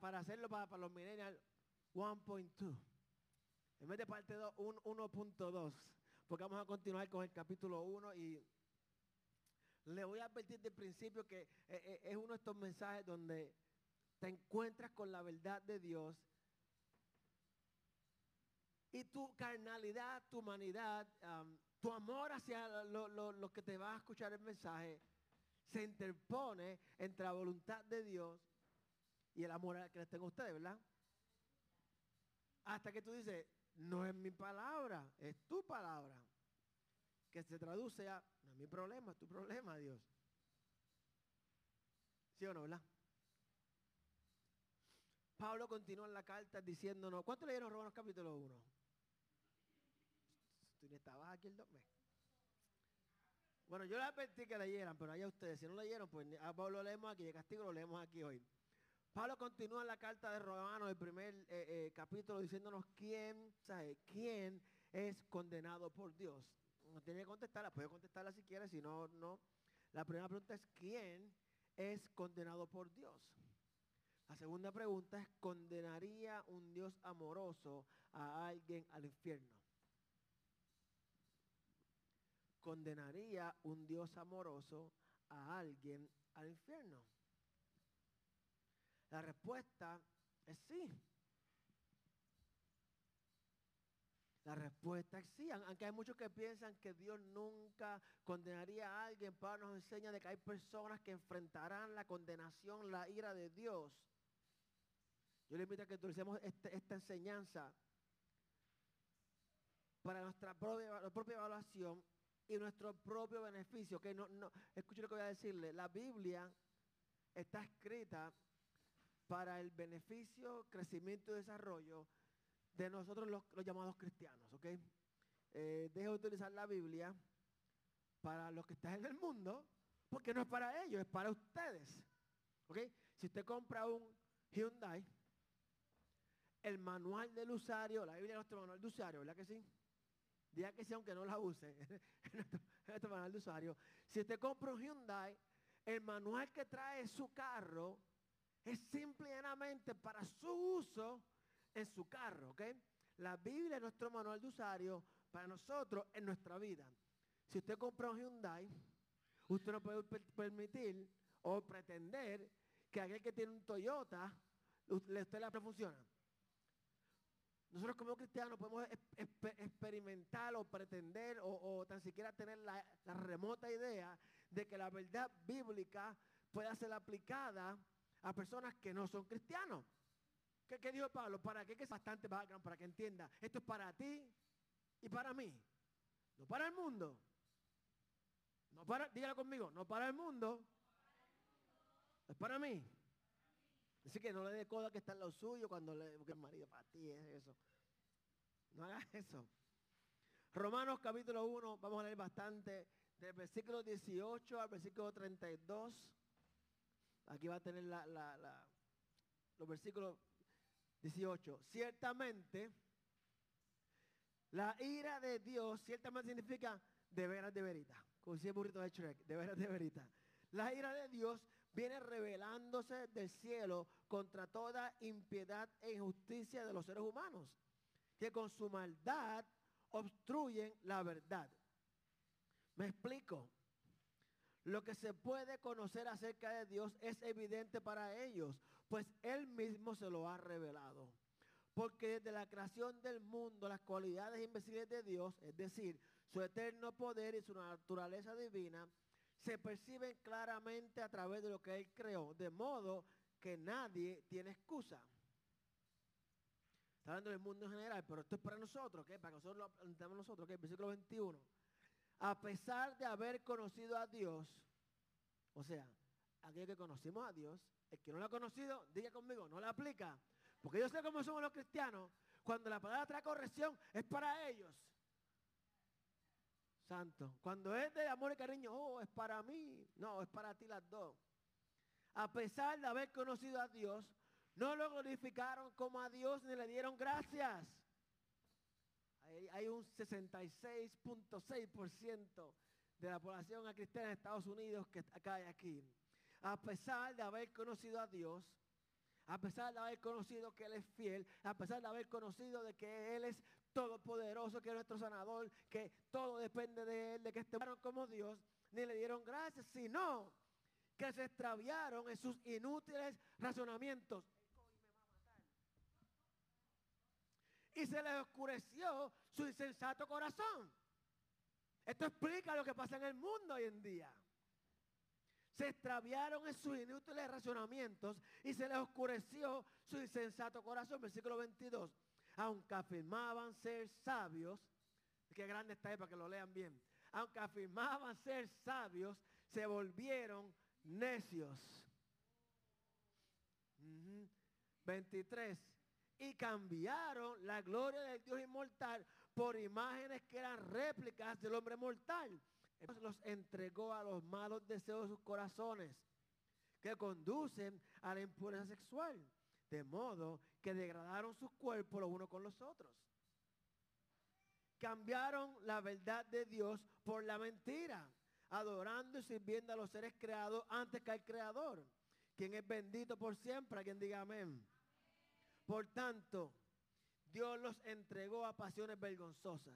para hacerlo para, los millennials, 1.2. En vez de parte 2, 1.2. Porque vamos a continuar con el capítulo 1 y le voy a advertir de principio que eh, eh, es uno de estos mensajes donde te encuentras con la verdad de Dios y tu carnalidad, tu humanidad, tu amor hacia lo, que te va a escuchar el mensaje, se interpone entre la voluntad de Dios y el amor que les tengo a ustedes, ¿verdad? Hasta que tú dices, no es mi palabra, es tu palabra. Que se traduce a, no es mi problema, es tu problema, Dios. ¿Sí o no, verdad? Pablo continúa en la carta diciéndonos, ¿cuánto leyeron Romanos capítulo 1? Tú ni estabas aquí el domingo. Bueno, yo les advertí que leyeran, pero allá ustedes, si no leyeron, pues a Pablo lo leemos aquí, de castigo lo leemos aquí hoy. Pablo continúa en la carta de Romanos, el primer eh, eh, capítulo, diciéndonos quién, quién es condenado por Dios. No tiene que contestarla, puede contestarla si quiere, si no, no. La primera pregunta es quién es condenado por Dios. La segunda pregunta es, ¿condenaría un Dios amoroso a alguien al infierno? ¿Condenaría un Dios amoroso a alguien al infierno? La respuesta es sí. La respuesta es sí, aunque hay muchos que piensan que Dios nunca condenaría a alguien, Pablo nos enseña de que hay personas que enfrentarán la condenación, la ira de Dios. Yo le invito a que utilicemos este, esta enseñanza para nuestra propia, propia, evaluación y nuestro propio beneficio. Que no, no, escuche lo que voy a decirle. La Biblia está escrita para el beneficio, crecimiento y desarrollo de nosotros los, llamados cristianos, ¿ok? Eh, deje de utilizar la Biblia para los que están en el mundo, porque no es para ellos, es para ustedes, ¿ok? Si usted compra un Hyundai, el manual del usuario, la Biblia es nuestro manual de usuario, ¿verdad que sí? Diga que sí, aunque no la use, nuestro manual de usuario. Si usted compra un Hyundai, el manual que trae su carro es simplemente para su uso en su carro, ¿ok? La Biblia es nuestro manual de usuario para nosotros en nuestra vida. Si usted compra un Hyundai, usted no puede permitir o pretender que aquel que tiene un Toyota, usted la funciona. Nosotros como cristianos podemos experimentar o pretender o, tan siquiera tener la, la, remota idea de que la verdad bíblica pueda ser aplicada a personas que no son cristianos. ¿Qué, dijo Pablo? ¿Para qué? Que es bastante background para que entienda. Esto es para ti y para mí. No para el mundo. No para, dígalo conmigo, no para el mundo. Es para mí. Así que no le dé coda que está en lo suyo cuando le, porque el marido para ti es eso. No hagas eso. Romanos capítulo 1, vamos a leer bastante, del versículo 18 al versículo 32. Aquí va a tener los versículos 18. Ciertamente, la ira de Dios, ciertamente significa de veras de verita. Como decía el burrito de Shrek, de veras de verita. La ira de Dios viene revelándose del cielo contra toda impiedad e injusticia de los seres humanos, que con su maldad obstruyen la verdad. Me explico. Lo que se puede conocer acerca de Dios es evidente para ellos, pues Él mismo se lo ha revelado. Porque desde la creación del mundo, las cualidades invisibles de Dios, es decir, su eterno poder y su naturaleza divina, se perciben claramente a través de lo que Él creó, de modo que nadie tiene excusa. Está hablando del mundo en general, pero esto es para nosotros, ¿qué? Para que nosotros lo entendamos nosotros, ¿qué? Versículo 21 a pesar de haber conocido a Dios, o sea, aquel que conocimos a Dios, el que no lo ha conocido, diga conmigo, no la aplica. Porque yo sé cómo somos los cristianos. Cuando la palabra trae corrección, es para ellos. Santo. Cuando es de amor y cariño, oh, es para mí. No, es para ti las dos. A pesar de haber conocido a Dios, no lo glorificaron como a Dios ni le dieron gracias hay, un 66.6% de la población cristiana de Estados Unidos que cae aquí. A pesar de haber conocido a Dios, A pesar de haber conocido que Él es fiel, a pesar de haber conocido de que Él es todopoderoso, que es nuestro sanador, que todo depende de Él, de que estuvieron como Dios, ni le dieron gracias, sino que se extraviaron en sus inútiles razonamientos. Y se les oscureció su insensato corazón. Esto explica lo que pasa en el mundo hoy en día. Se extraviaron en sus inútiles razonamientos y se les oscureció su insensato corazón. Versículo 22. Aunque afirmaban ser sabios, qué grande está ahí para que lo lean bien. Aunque afirmaban ser sabios, se volvieron necios. 23. Y cambiaron la gloria del Dios inmortal por imágenes que eran réplicas del hombre mortal. Los entregó a los malos deseos de sus corazones, que conducen a la impureza sexual, de modo que degradaron sus cuerpos los unos con los otros. Cambiaron la verdad de Dios por la mentira, adorando y sirviendo a los seres creados antes que al Creador, quien es bendito por siempre, a quien diga amén. Por tanto, Dios los entregó a pasiones vergonzosas.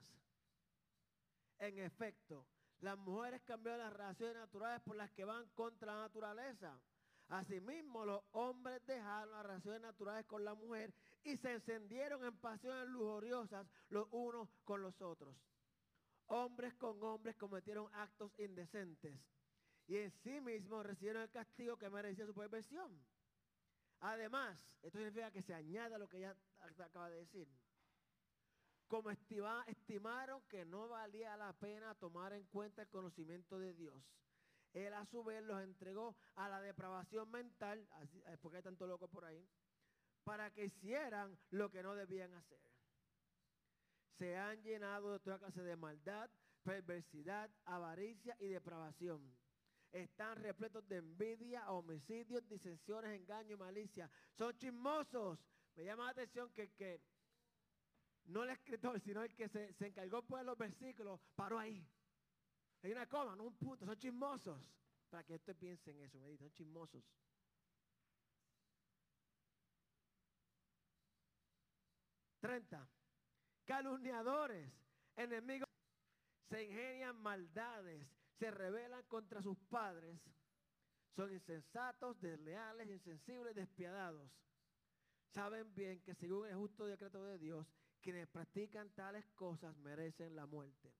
En efecto, las mujeres cambiaron las relaciones naturales por las que van contra la naturaleza. Asimismo, los hombres dejaron las relaciones naturales con la mujer y se encendieron en pasiones lujuriosas los unos con los otros. Hombres con hombres cometieron actos indecentes y en sí mismos recibieron el castigo que merecía su perversión. Además, esto significa que se añade a lo que ya acaba de decir. Como estimaron que no valía la pena tomar en cuenta el conocimiento de Dios. Él a su vez los entregó a la depravación mental, eh, porque hay tanto loco por ahí, para que hicieran lo que no debían hacer. Se han llenado de toda clase de maldad, perversidad, avaricia y depravación están repletos de envidia, homicidios, disensiones, engaño, malicia. Son chismosos. Me llama la atención que, que no el escritor, sino el que se, encargó por los versículos, paró ahí. Hay una coma, no un punto, son chismosos. Para que usted piense en eso, me dice, son chismosos. Treinta. Calumniadores, enemigos, se ingenian maldades, se rebelan contra sus padres, son insensatos, desleales, insensibles, despiadados. Saben bien que según el justo decreto de Dios, quienes practican tales cosas merecen la muerte.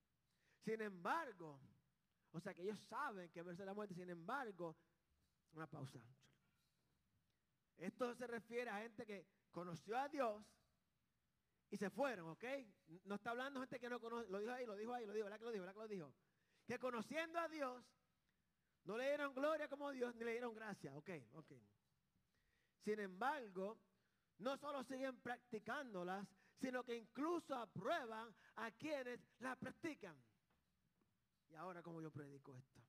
Sin embargo, o sea que ellos saben que merecen la muerte, sin embargo, una pausa. Esto se refiere a gente que conoció a Dios y se fueron, ¿ok? No está hablando gente que no conoce, lo dijo ahí, lo dijo ahí, lo dijo, ¿verdad que lo dijo? ¿verdad que lo dijo? Que conociendo a Dios, no le dieron gloria como Dios, ni le dieron gracia. Ok, ok. Sin embargo, no solo siguen practicándolas, sino que incluso aprueban a quienes las practican. Y ahora, como yo predico esto?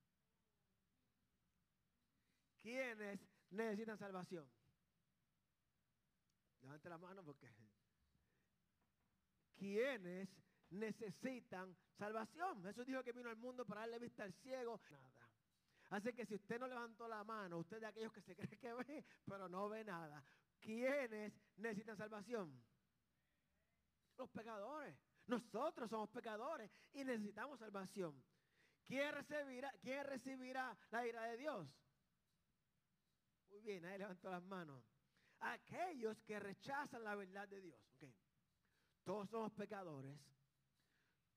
¿Quiénes necesitan salvación? Levante la mano porque. ¿Quiénes necesitan salvación. Jesús dijo que vino al mundo para darle vista al ciego. Nada. Así que si usted no levantó la mano, usted de aquellos que se cree que ve, pero no ve nada. ¿Quiénes necesitan salvación? Los pecadores. Nosotros somos pecadores y necesitamos salvación. ¿Quién recibirá, quién recibirá la ira de Dios? Muy bien, ahí levantó las manos. Aquellos que rechazan la verdad de Dios. Todos somos pecadores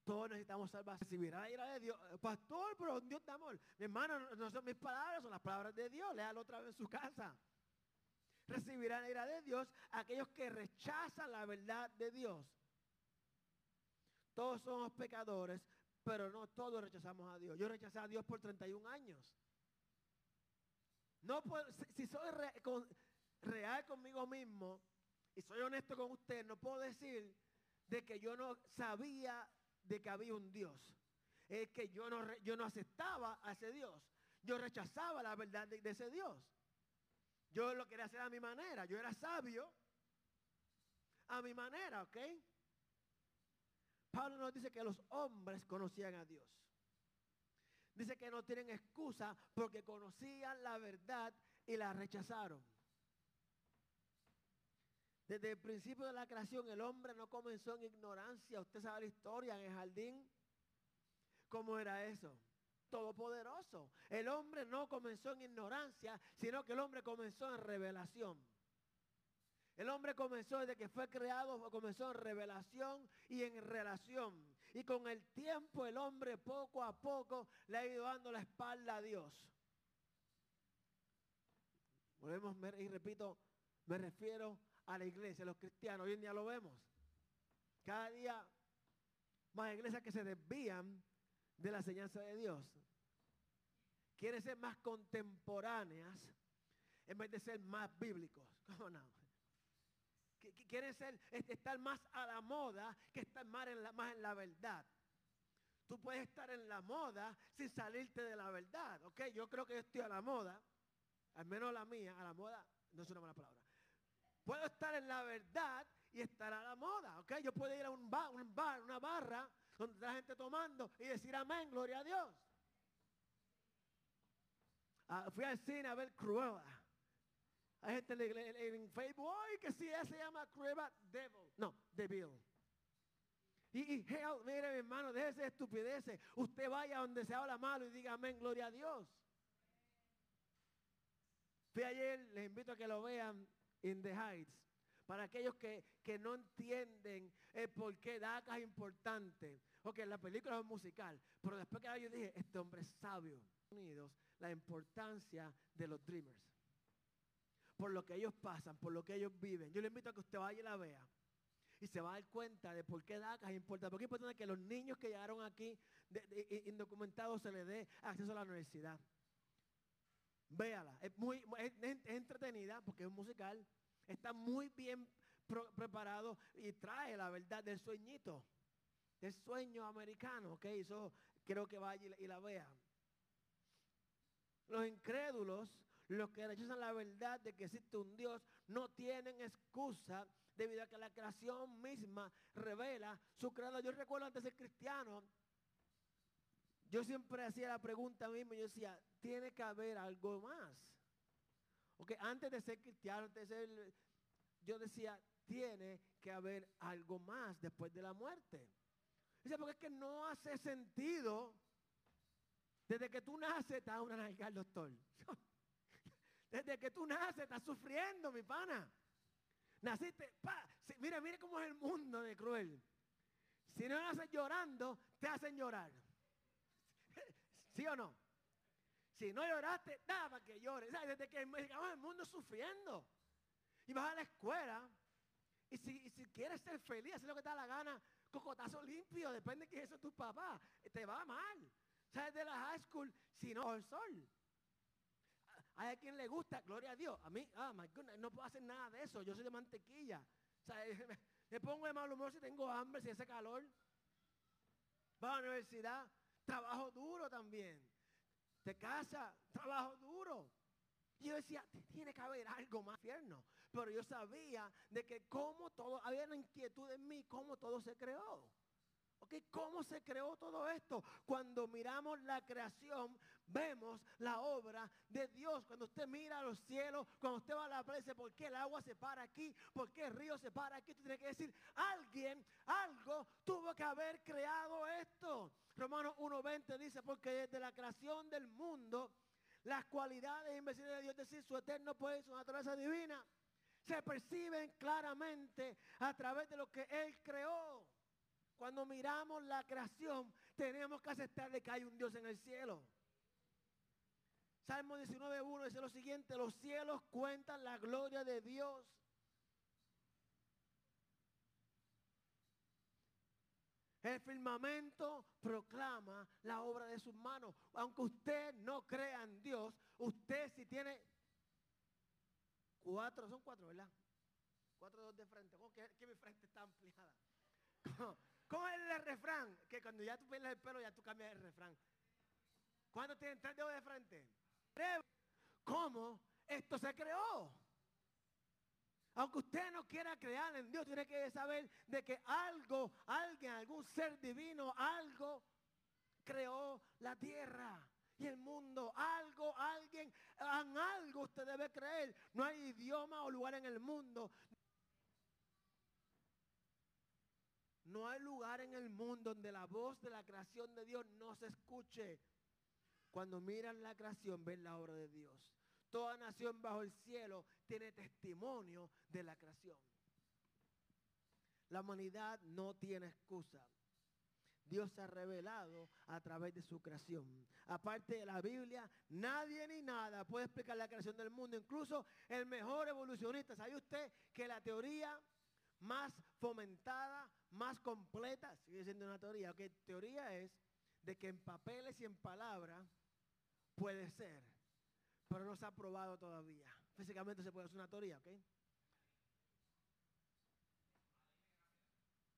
todos necesitamos salvación. Recibirá la ira de Dios. Eh, pastor, pero Dios de amor. Mi hermano, no son mis palabras, son las palabras de Dios. Léalo otra vez en su casa. Recibirá la ira de Dios aquellos que rechazan la verdad de Dios. Todos somos pecadores, pero no todos rechazamos a Dios. Yo rechacé a Dios por 31 años. No si soy real conmigo mismo y soy honesto con usted, no puedo decir de que yo no sabía de que había un Dios. Es que yo no, yo no aceptaba a ese Dios. Yo rechazaba la verdad de, ese Dios. Yo lo quería hacer a mi manera. Yo era sabio a mi manera, ¿ok? Pablo nos dice que los hombres conocían a Dios. Dice que no tienen excusa porque conocían la verdad y la rechazaron. Desde el principio de la creación el hombre no comenzó en ignorancia. Usted sabe la historia en el jardín. ¿Cómo era eso? Todopoderoso. El hombre no comenzó en ignorancia, sino que el hombre comenzó en revelación. El hombre comenzó desde que fue creado, comenzó en revelación y en relación. Y con el tiempo el hombre poco a poco le ha ido dando la espalda a Dios. Volvemos y repito, me refiero a la iglesia, los cristianos. Hoy en día lo vemos. Cada día más iglesias que se desvían de la enseñanza de Dios. Quieren ser más contemporáneas en vez de ser más bíblicos. ¿Cómo no? Quieren ser, estar más a la moda que estar más en la, más en la verdad. Tú puedes estar en la moda sin salirte de la verdad. ¿Ok? Yo creo que yo estoy a la moda, al menos la mía, a la moda, no es una mala palabra. Puedo estar en la verdad y estar a la moda, ¿ok? Yo puedo ir a un bar, un bar una barra, donde está la gente tomando y decir amén, gloria a Dios. Ah, fui al cine a ver Cruella. Hay gente en, Facebook, ay, que si ella se llama Cruella Devil. No, Devil. Y, y hell, mire mi hermano, déjese de estupideces. Usted vaya donde se habla malo y diga amén, gloria a Dios. Fui ayer, les invito a que lo vean in the Heights. Para aquellos que, no entienden el por qué DACA es importante. Ok, la película es musical. Pero después que yo dije, este hombre es sabio. Unidos, la importancia de los dreamers. Por lo que ellos pasan, por lo que ellos viven. Yo le invito a que usted vaya y la vea. Y se va a dar cuenta de por qué DACA es importante. Porque es importante que los niños que llegaron aquí indocumentados se les dé acceso a la universidad. Véala. Es muy es entretenida porque es musical. Está muy bien preparado y trae la verdad del sueñito, del sueño americano, ¿ok? Eso creo que vaya y la, vea. Los incrédulos, los que rechazan la verdad de que existe un Dios, no tienen excusa debido a que la creación misma revela su creador. Yo recuerdo antes de ser cristiano, yo siempre hacía la pregunta a mí mismo, yo decía, tiene que haber algo más. Porque antes de ser cristiano, antes de ser, yo decía, tiene que haber algo más después de la muerte. Dice, porque es que no hace sentido. Desde que tú naces, estás una nalga al doctor. Desde que tú naces, estás sufriendo, mi pana. Naciste, pa, mira, mira cómo es el mundo de cruel. Si no naces llorando, te hacen llorar. ¿Sí o no? Si no lloraste, nada que llores. Desde que el mundo sufriendo. Y vas a la escuela. Y si, quieres ser feliz, hacer lo que te da la gana, cocotazo limpio, depende de eso es tu papá. Te va mal. ¿Sabes? De la high school, si no, el sol. Hay a quien le gusta, gloria a Dios. A mí, ah, my goodness, no puedo hacer nada de eso. Yo soy de mantequilla. Me, me pongo de mal humor si tengo hambre, si hace calor. Va a la universidad, trabajo duro también te casa, trabajo duro. Y yo decía, tiene que haber algo más infierno. Pero yo sabía de que como todo, había una inquietud en mí, cómo todo se creó. ¿Ok? ¿Cómo se creó todo esto? Cuando miramos la creación, vemos la obra de Dios. Cuando usted mira los cielos, cuando usted va a la playa, ¿por qué el agua se para aquí? ¿Por qué el río se para aquí? Tú tienes que decir, alguien, algo tuvo que haber creado esto. Romanos 1.20 dice, porque desde la creación del mundo, las cualidades invencibles de Dios, es decir, su eterno poder, su naturaleza divina, se perciben claramente a través de lo que Él creó. Cuando miramos la creación, tenemos que aceptar de que hay un Dios en el cielo. Salmo 19.1 dice lo siguiente, los cielos cuentan la gloria de Dios El firmamento proclama la obra de sus manos. Aunque usted no crea en Dios, usted si tiene cuatro, son cuatro, ¿verdad? Cuatro dedos de frente. ¿Cómo que, mi frente está ampliada? ¿Cómo, es el refrán? Que cuando ya tú pierdes el pelo, ya tú cambias el refrán. ¿Cuándo tienen tres dedos de frente? ¿Cómo esto se creó? Aunque usted no quiera crear en Dios, tiene que saber de que algo, alguien, algún ser divino, algo creó la tierra y el mundo. Algo, alguien, en algo usted debe creer. No hay idioma o lugar en el mundo No hay lugar en el mundo donde la voz de la creación de Dios no se escuche. Cuando miran la creación, ven la obra de Dios. Toda nación bajo el cielo tiene testimonio de la creación. La humanidad no tiene excusa. Dios se ha revelado a través de su creación. Aparte de la Biblia, nadie ni nada puede explicar la creación del mundo. Incluso el mejor evolucionista. ¿Sabe usted que la teoría más fomentada, más completa, sigue siendo una teoría, que teoría es de que en papeles y en palabras puede ser, pero no se ha probado todavía. Físicamente se puede hacer una teoría, ¿ok?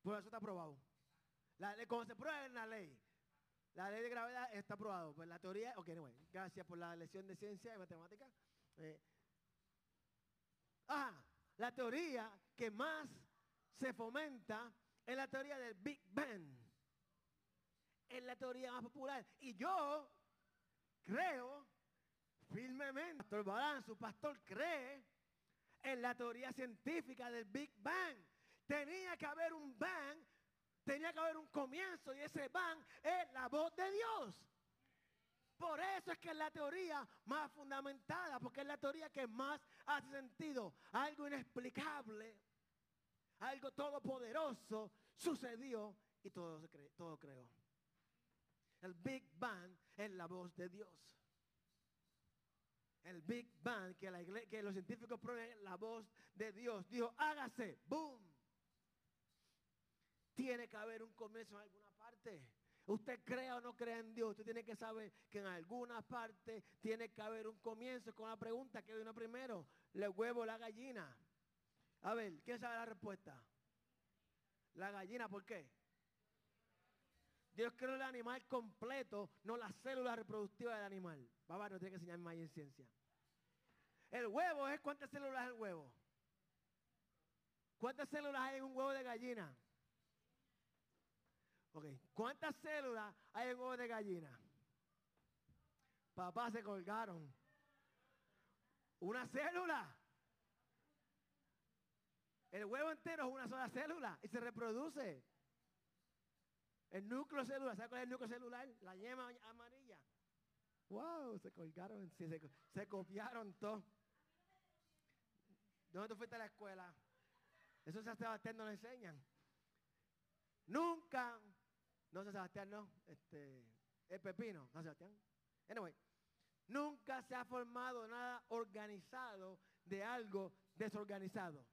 Por eso está aprobado. La, como se prueba en la ley, la ley de gravedad está aprobado. Pues la teoría, ok, bueno, gracias por la lección de ciencia y matemática. Eh, ah, la teoría que más se fomenta es la teoría del Big Bang. Es la teoría más popular. Y yo creo firmemente, Pastor Balán, su pastor cree en la teoría científica del Big Bang. Tenía que haber un bang, tenía que haber un comienzo y ese bang es la voz de Dios. Por eso es que es la teoría más fundamentada, porque es la teoría que más hace sentido. Algo inexplicable, algo todopoderoso sucedió y todo, todo creó. El Big Bang es la voz de Dios. El Big Bang, que, la iglesia, que los científicos prueben la voz de Dios. Dijo, hágase, boom. Tiene que haber un comienzo en alguna parte. Usted crea o no crea en Dios, usted tiene que saber que en alguna parte tiene que haber un comienzo con la pregunta que vino primero, ¿le huevo la gallina? A ver, ¿quién sabe la respuesta? La gallina, ¿por qué? Dios creó el animal completo, no la célula reproductiva del animal. Papá no tiene que enseñar más en ciencia. El huevo es cuántas células es el huevo. ¿Cuántas células hay en un huevo de gallina? Ok, ¿cuántas células hay en un huevo de gallina? Papá se colgaron. Una célula. El huevo entero es una sola célula y se reproduce. El núcleo celular, ¿sabes cuál es el núcleo celular? La yema amarilla. Wow, se colgaron, se, copiaron todo. ¿Dónde tú fuiste a la escuela? Eso San Sebastián no lo enseñan. Nunca, no San Sebastián no, este, el pepino, San Sebastián. Anyway, nunca se ha formado nada organizado de algo desorganizado.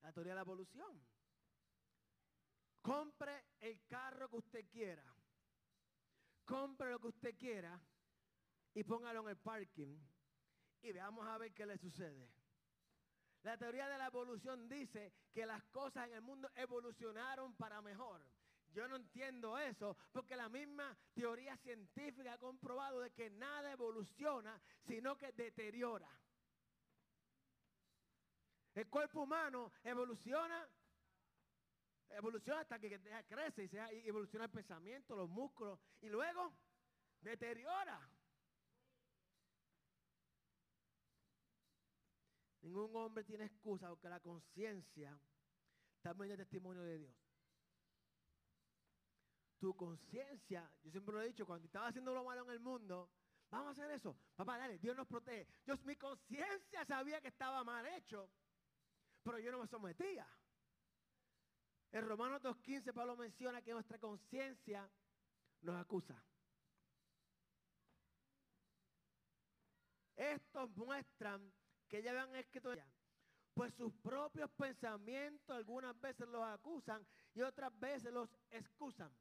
La teoría de la evolución. Compre el carro que usted quiera. Compre lo que usted quiera y póngalo en el parking y veamos a ver qué le sucede. La teoría de la evolución dice que las cosas en el mundo evolucionaron para mejor. Yo no entiendo eso, porque la misma teoría científica ha comprobado de que nada evoluciona, sino que deteriora. El cuerpo humano evoluciona Evoluciona hasta que crece y, se, evoluciona el pensamiento, los músculos y luego deteriora. Ningún hombre tiene excusa porque la conciencia también es testimonio de Dios. Tu conciencia, yo siempre lo he dicho, cuando estaba haciendo lo malo en el mundo, vamos a hacer eso. Papá, dale, Dios nos protege. Yo, mi conciencia sabía que estaba mal hecho, pero yo no me sometía. En Romanos 2.15 Pablo menciona que nuestra conciencia nos acusa. Estos muestran que ya habían escrito ya. Pues sus propios pensamientos algunas veces los acusan y otras veces los excusan.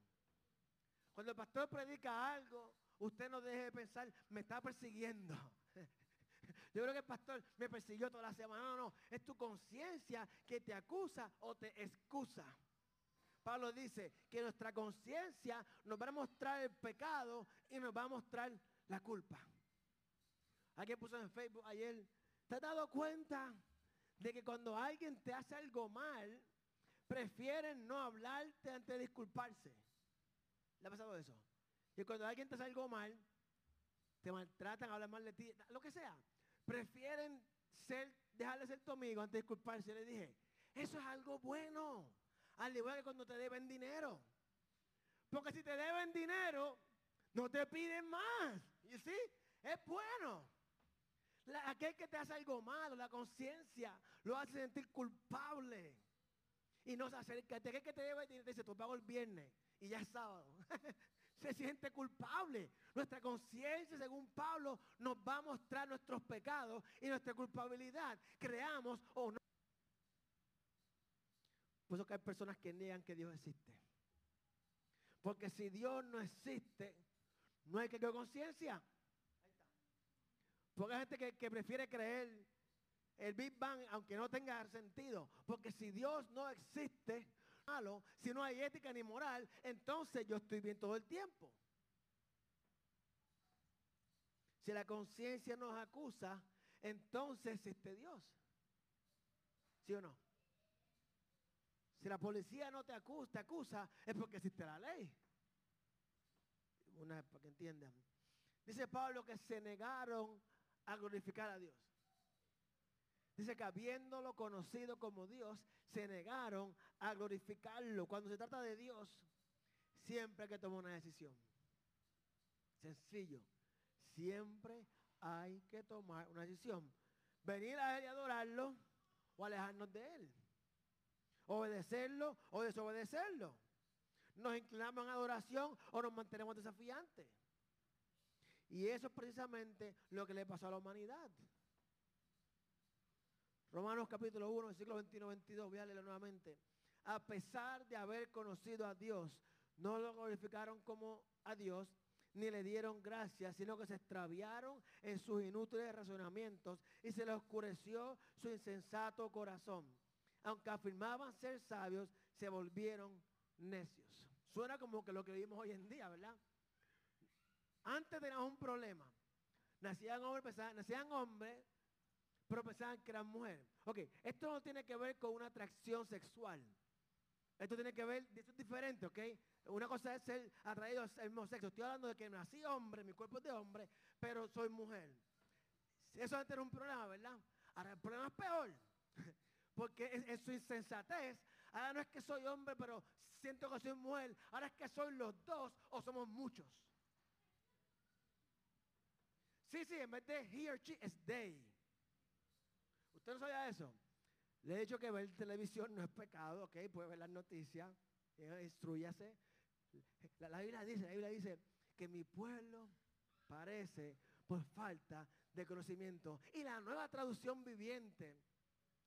Cuando el pastor predica algo, usted no deje de pensar, me está persiguiendo. Yo creo que el pastor me persiguió toda la semana. No, no, es tu conciencia que te acusa o te excusa. Pablo dice que nuestra conciencia nos va a mostrar el pecado y nos va a mostrar la culpa. Alguien puso en Facebook ayer, ¿te has dado cuenta de que cuando alguien te hace algo mal, prefieren no hablarte antes de disculparse? ¿Le ha pasado eso? Y cuando alguien te hace algo mal, te maltratan, hablan mal de ti, lo que sea, prefieren ser, dejarle ser tu amigo antes de disculparse. Le dije, eso es algo bueno. Al igual que cuando te deben dinero. Porque si te deben dinero, no te piden más. ¿Y sí? Es bueno. aquel que te hace algo malo, la conciencia, lo hace sentir culpable. Y no se acerca. Aquel que te debe dinero, dice, tú pago el viernes y ya es sábado. se siente culpable. Nuestra conciencia, según Pablo, nos va a mostrar nuestros pecados y nuestra culpabilidad. Creamos o no. Por eso que hay personas que niegan que Dios existe. Porque si Dios no existe, no hay que tener conciencia. Porque hay gente que, que prefiere creer el Big Bang aunque no tenga sentido. Porque si Dios no existe, malo, si no hay ética ni moral, entonces yo estoy bien todo el tiempo. Si la conciencia nos acusa, entonces existe Dios. ¿Sí o no? Si la policía no te acusa, te acusa es porque existe la ley. Una para que entiendan. Dice Pablo que se negaron a glorificar a Dios. Dice que habiéndolo conocido como Dios, se negaron a glorificarlo. Cuando se trata de Dios, siempre hay que tomar una decisión. Sencillo. Siempre hay que tomar una decisión. Venir a Él y adorarlo o alejarnos de Él. Obedecerlo o desobedecerlo. Nos inclinamos en adoración o nos mantenemos desafiantes. Y eso es precisamente lo que le pasó a la humanidad. Romanos capítulo 1, versículo 21, 22, voy a leerlo nuevamente. A pesar de haber conocido a Dios, no lo glorificaron como a Dios, ni le dieron gracias, sino que se extraviaron en sus inútiles razonamientos y se les oscureció su insensato corazón. Aunque afirmaban ser sabios, se volvieron necios. Suena como que lo que vivimos hoy en día, ¿verdad? Antes teníamos un problema. Nacían hombres, nacían hombres pero pensaban que eran mujeres. Ok, esto no tiene que ver con una atracción sexual. Esto tiene que ver, esto es diferente, ¿ok? Una cosa es ser atraído al mismo sexo. Estoy hablando de que nací hombre, mi cuerpo es de hombre, pero soy mujer. Eso antes era un problema, ¿verdad? Ahora el problema es peor. Porque es, su insensatez. Ahora no es que soy hombre, pero siento que soy mujer. Ahora es que soy los dos o somos muchos. Sí, sí, en vez de he or she es they. ¿Usted no sabía eso? Le he dicho que ver televisión no es pecado, ¿ok? Puede ver las noticias, eh, instruyase. La, Biblia dice, la Biblia dice que mi pueblo parece por falta de conocimiento. Y la nueva traducción viviente,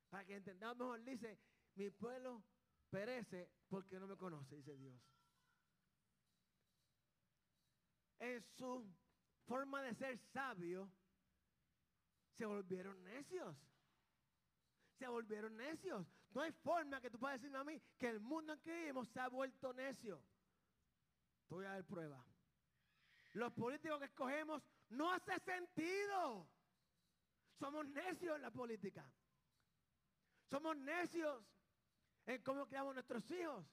para que entendamos mejor, dice, mi pueblo perece porque no me conoce, dice Dios. En su forma de ser sabio, se volvieron necios se volvieron necios. No hay forma que tú puedas decirme a mí que el mundo en que vivimos se ha vuelto necio. Te voy a dar prueba. Los políticos que escogemos no hace sentido. Somos necios en la política. Somos necios en cómo creamos nuestros hijos.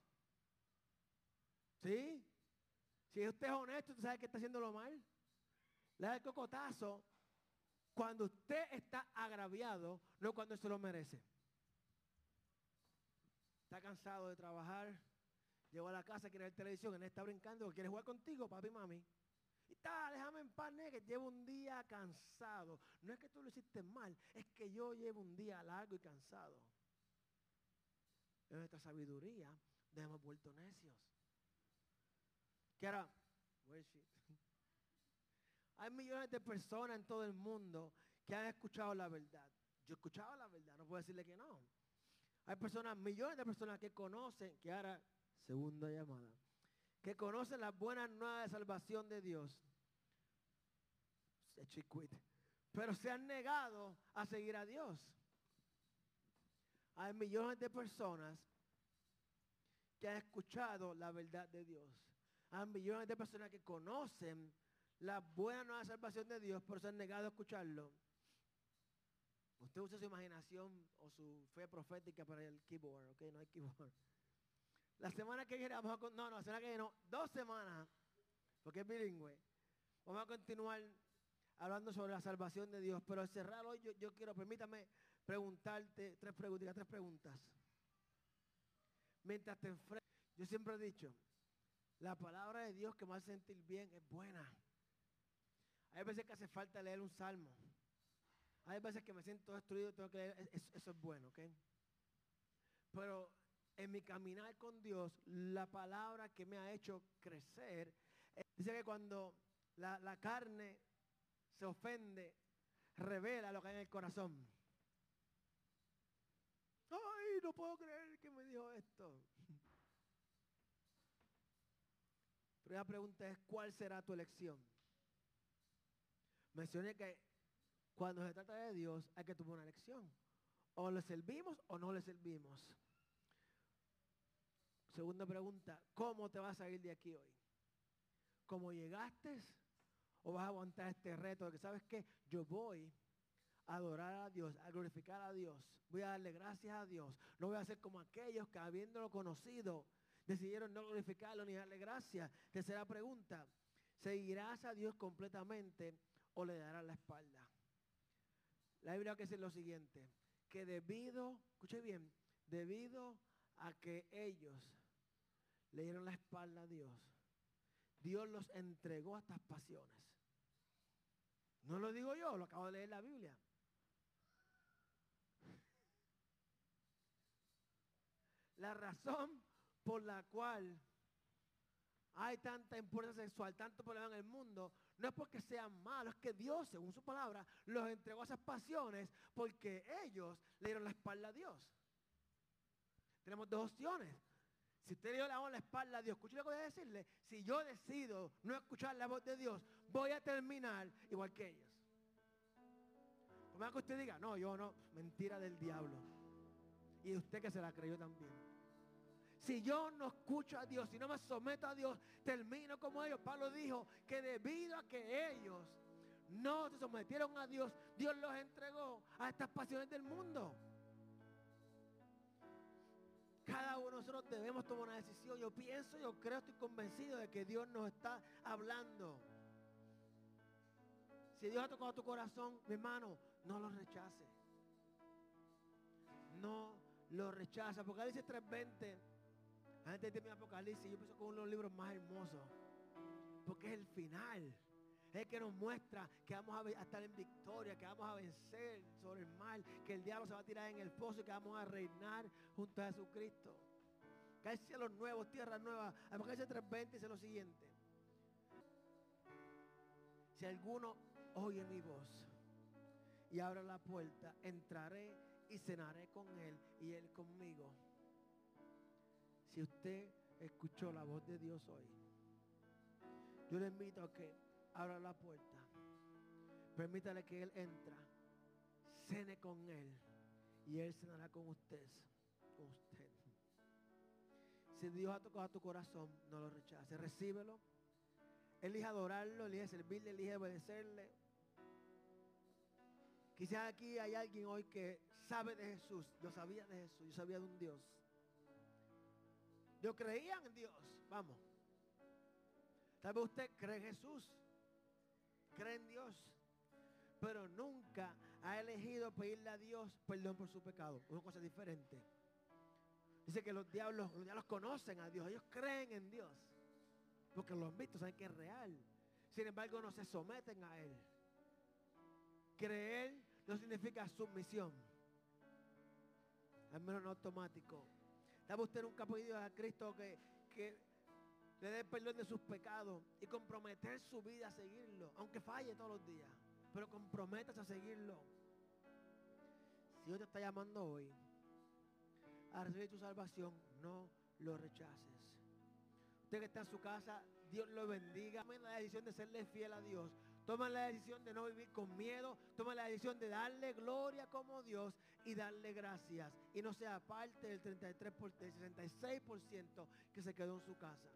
¿Sí? Si usted es honesto, usted sabe que está haciendo lo mal. Le da el cocotazo cuando usted está agraviado, no cuando se lo merece. Está cansado de trabajar, llegó a la casa, quiere ver televisión, él está brincando, quiere jugar contigo, papi y mami. Y está, déjame en paz, que llevo un día cansado. No es que tú lo hiciste mal, es que yo llevo un día largo y cansado. En nuestra sabiduría, hemos vuelto necios. ¿Qué hará? Hay millones de personas en todo el mundo que han escuchado la verdad. Yo he escuchado la verdad, no puedo decirle que no. Hay personas, millones de personas que conocen, que ahora, segunda llamada, que conocen las buenas nuevas de salvación de Dios. Pero se han negado a seguir a Dios. Hay millones de personas que han escuchado la verdad de Dios. Hay millones de personas que conocen la buena nueva salvación de Dios, por ser negado a escucharlo. Usted usa su imaginación o su fe profética para el keyboard, ¿ok? No hay keyboard. La semana que viene vamos a... No, no, la semana que viene no. Dos semanas, porque es bilingüe. Vamos a continuar hablando sobre la salvación de Dios. Pero al cerrar hoy yo, quiero, permítame preguntarte tres preguntas, tres preguntas. mientras te enfrentas. Yo siempre he dicho, la palabra de Dios que me hace sentir bien es buena. Hay veces que hace falta leer un salmo. Hay veces que me siento destruido y tengo que leer, eso, es bueno, ¿ok? Pero en mi caminar con Dios, la palabra que me ha hecho crecer, eh, dice que cuando la, la carne se ofende, revela lo que hay en el corazón. Ay, no puedo creer que me dijo esto. Pero la pregunta es, ¿cuál será tu elección? Mencioné que cuando se trata de Dios hay que tomar una elección. O le servimos o no le servimos. Segunda pregunta, ¿cómo te vas a ir de aquí hoy? ¿Cómo llegaste? ¿O vas a aguantar este reto de que sabes que yo voy a adorar a Dios, a glorificar a Dios? Voy a darle gracias a Dios. No voy a ser como aquellos que habiéndolo conocido decidieron no glorificarlo ni darle gracias. Tercera pregunta, ¿seguirás a Dios completamente o le darás la espalda? La Biblia que dice lo siguiente, que debido, escuche bien, debido a que ellos le dieron la espalda a Dios, Dios los entregó a estas pasiones. No lo digo yo, lo acabo de leer la Biblia. La razón por la cual hay tanta impureza sexual, tanto problema en el mundo, no es porque sean malos, es que Dios, según su palabra, los entregó a esas pasiones porque ellos le dieron la espalda a Dios. Tenemos dos opciones. Si usted le dio la, la espalda a Dios, escuche lo que voy a decirle. Si yo decido no escuchar la voz de Dios, voy a terminar igual que ellos. Que usted diga, no, yo no, mentira del diablo. Y usted que se la creyó también. Si yo no escucho a Dios, si no me someto a Dios, termino como ellos. Pablo dijo que debido a que ellos no se sometieron a Dios, Dios los entregó a estas pasiones del mundo. Cada uno de nosotros debemos tomar una decisión. Yo pienso, yo creo, estoy convencido de que Dios nos está hablando. Si Dios ha tocado tu corazón, mi hermano, no lo rechace. No lo rechaza. Apocalipsis 3:20 antes de mi Apocalipsis, yo pienso que uno de los libros más hermosos. Porque es el final. Es que nos muestra que vamos a estar en victoria, que vamos a vencer sobre el mal, que el diablo se va a tirar en el pozo y que vamos a reinar junto a Jesucristo. Que hay cielos nuevos, tierras nuevas. Apocalipsis 3.20 dice lo siguiente. Si alguno oye mi voz y abre la puerta, entraré y cenaré con él y él conmigo. Si usted escuchó la voz de Dios hoy, yo le invito a que abra la puerta. Permítale que Él entra, cene con Él y Él cenará con usted. Con usted. Si Dios ha tocado tu corazón, no lo rechace. Recíbelo. Elige adorarlo, elige servirle, elige obedecerle. Quizás aquí hay alguien hoy que sabe de Jesús. Yo sabía de Jesús, yo sabía de un Dios. Yo creía en Dios. Vamos. Tal vez usted cree en Jesús. Cree en Dios. Pero nunca ha elegido pedirle a Dios perdón por su pecado. Una cosa diferente. Dice que los diablos, los diablos conocen a Dios. Ellos creen en Dios. Porque lo han visto, saben que es real. Sin embargo, no se someten a Él. Creer no significa sumisión. Al menos no automático. ¿Sabe usted nunca ha pedido a Cristo que, que le dé perdón de sus pecados y comprometer su vida a seguirlo, aunque falle todos los días? Pero comprométase a seguirlo. Si Dios te está llamando hoy a recibir tu salvación, no lo rechaces. Usted que está en su casa, Dios lo bendiga. Tome la decisión de serle fiel a Dios. Toma la decisión de no vivir con miedo. Toma la decisión de darle gloria como Dios y darle gracias. Y no sea parte del 33 por, del 66% que se quedó en su casa.